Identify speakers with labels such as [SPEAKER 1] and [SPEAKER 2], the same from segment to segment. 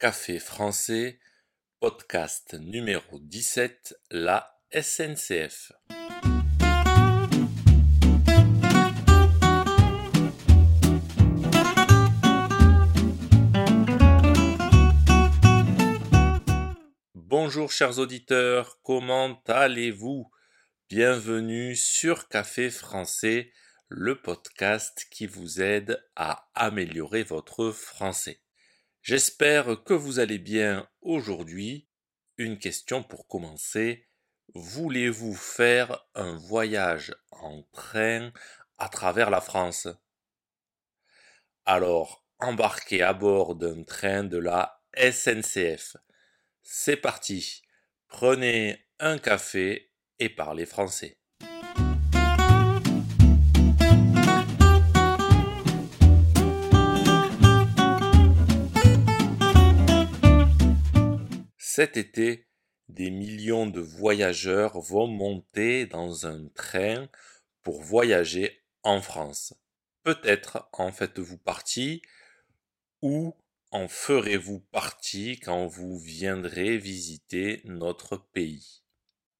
[SPEAKER 1] Café français, podcast numéro 17, la SNCF. Bonjour chers auditeurs, comment allez-vous? Bienvenue sur Café français, le podcast qui vous aide à améliorer votre français. J'espère que vous allez bien aujourd'hui. Une question pour commencer. Voulez-vous faire un voyage en train à travers la France? Alors, embarquez à bord d'un train de la SNCF. C'est parti. Prenez un café et parlez français. Cet été, des millions de voyageurs vont monter dans un train pour voyager en France. Peut-être en faites-vous partie ou en ferez-vous partie quand vous viendrez visiter notre pays.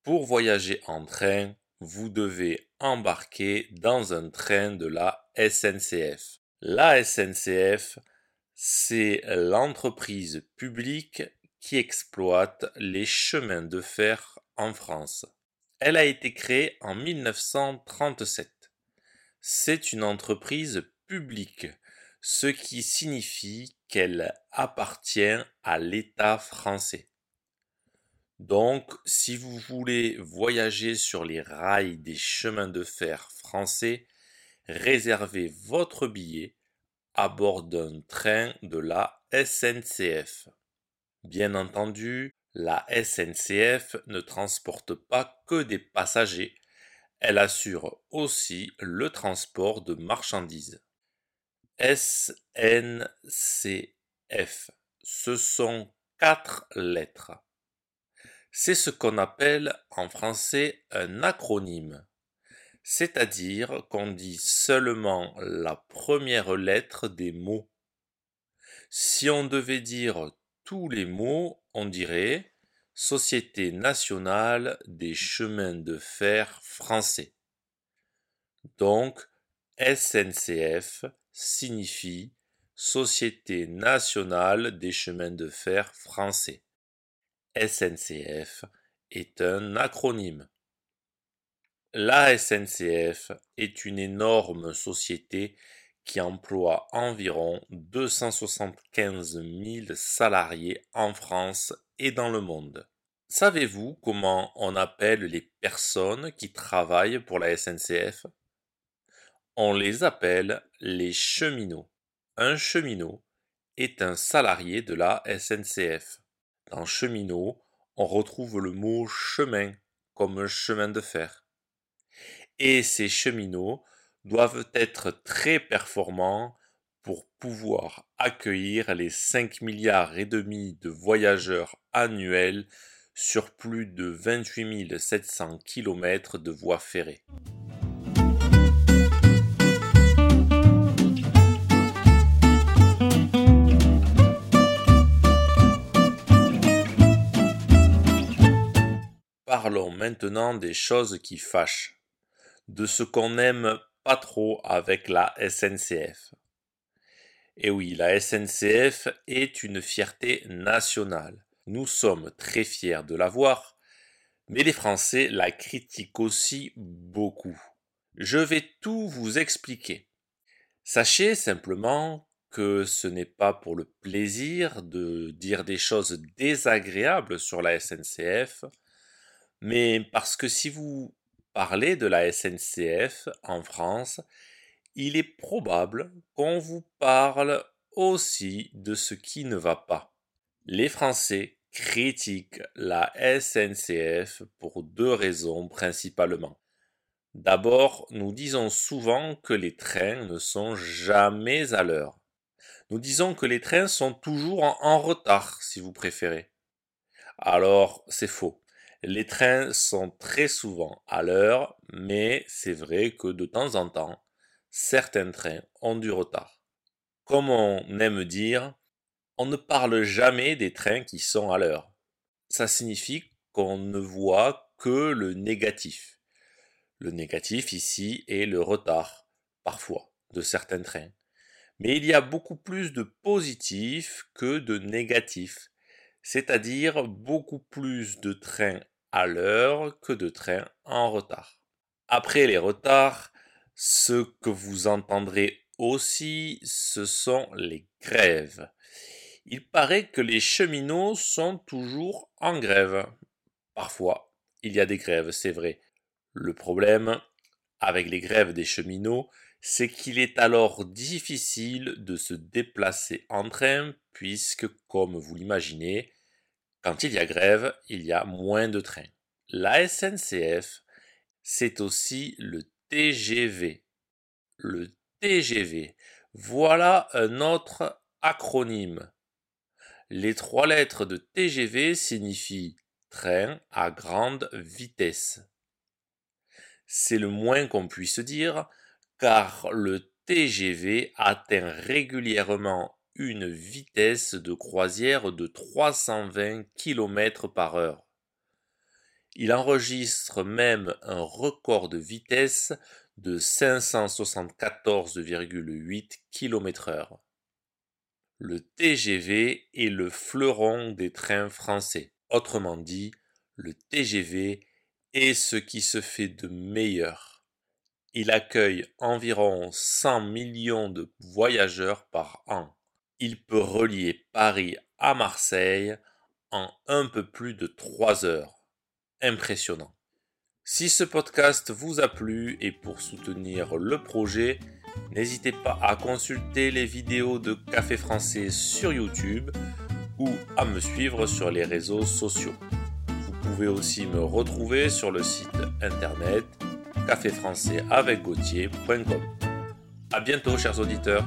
[SPEAKER 1] Pour voyager en train, vous devez embarquer dans un train de la SNCF. La SNCF, c'est l'entreprise publique qui exploite les chemins de fer en France. Elle a été créée en 1937. C'est une entreprise publique, ce qui signifie qu'elle appartient à l'État français. Donc, si vous voulez voyager sur les rails des chemins de fer français, réservez votre billet à bord d'un train de la SNCF. Bien entendu, la SNCF ne transporte pas que des passagers, elle assure aussi le transport de marchandises. SNCF, ce sont quatre lettres. C'est ce qu'on appelle en français un acronyme, c'est-à-dire qu'on dit seulement la première lettre des mots. Si on devait dire tous les mots, on dirait Société nationale des chemins de fer français. Donc, SNCF signifie Société nationale des chemins de fer français. SNCF est un acronyme. La SNCF est une énorme société qui emploie environ 275 000 salariés en France et dans le monde. Savez-vous comment on appelle les personnes qui travaillent pour la SNCF On les appelle les cheminots. Un cheminot est un salarié de la SNCF. Dans cheminot, on retrouve le mot chemin comme chemin de fer. Et ces cheminots doivent être très performants pour pouvoir accueillir les 5 milliards et demi de voyageurs annuels sur plus de 28 700 km de voies ferrées. Parlons maintenant des choses qui fâchent, de ce qu'on aime pas trop avec la SNCF. Et oui, la SNCF est une fierté nationale. Nous sommes très fiers de l'avoir, mais les Français la critiquent aussi beaucoup. Je vais tout vous expliquer. Sachez simplement que ce n'est pas pour le plaisir de dire des choses désagréables sur la SNCF, mais parce que si vous de la SNCF en France, il est probable qu'on vous parle aussi de ce qui ne va pas. Les Français critiquent la SNCF pour deux raisons principalement. D'abord, nous disons souvent que les trains ne sont jamais à l'heure. Nous disons que les trains sont toujours en retard, si vous préférez. Alors, c'est faux. Les trains sont très souvent à l'heure, mais c'est vrai que de temps en temps, certains trains ont du retard. Comme on aime dire, On ne parle jamais des trains qui sont à l'heure. Ça signifie qu'on ne voit que le négatif. Le négatif ici est le retard, parfois, de certains trains. Mais il y a beaucoup plus de positifs que de négatifs, c'est-à-dire beaucoup plus de trains à l'heure que de trains en retard. Après les retards, ce que vous entendrez aussi, ce sont les grèves. Il paraît que les cheminots sont toujours en grève. Parfois, il y a des grèves, c'est vrai. Le problème avec les grèves des cheminots, c'est qu'il est alors difficile de se déplacer en train puisque, comme vous l'imaginez, quand il y a grève, il y a moins de trains. La SNCF, c'est aussi le TGV. Le TGV, voilà un autre acronyme. Les trois lettres de TGV signifient train à grande vitesse. C'est le moins qu'on puisse dire, car le TGV atteint régulièrement une vitesse de croisière de 320 km par heure. Il enregistre même un record de vitesse de 574,8 km heure. Le TGV est le fleuron des trains français. Autrement dit, le TGV est ce qui se fait de meilleur. Il accueille environ 100 millions de voyageurs par an. Il peut relier Paris à Marseille en un peu plus de 3 heures. Impressionnant. Si ce podcast vous a plu et pour soutenir le projet, n'hésitez pas à consulter les vidéos de Café Français sur YouTube ou à me suivre sur les réseaux sociaux. Vous pouvez aussi me retrouver sur le site internet caféfrançais avec A bientôt chers auditeurs.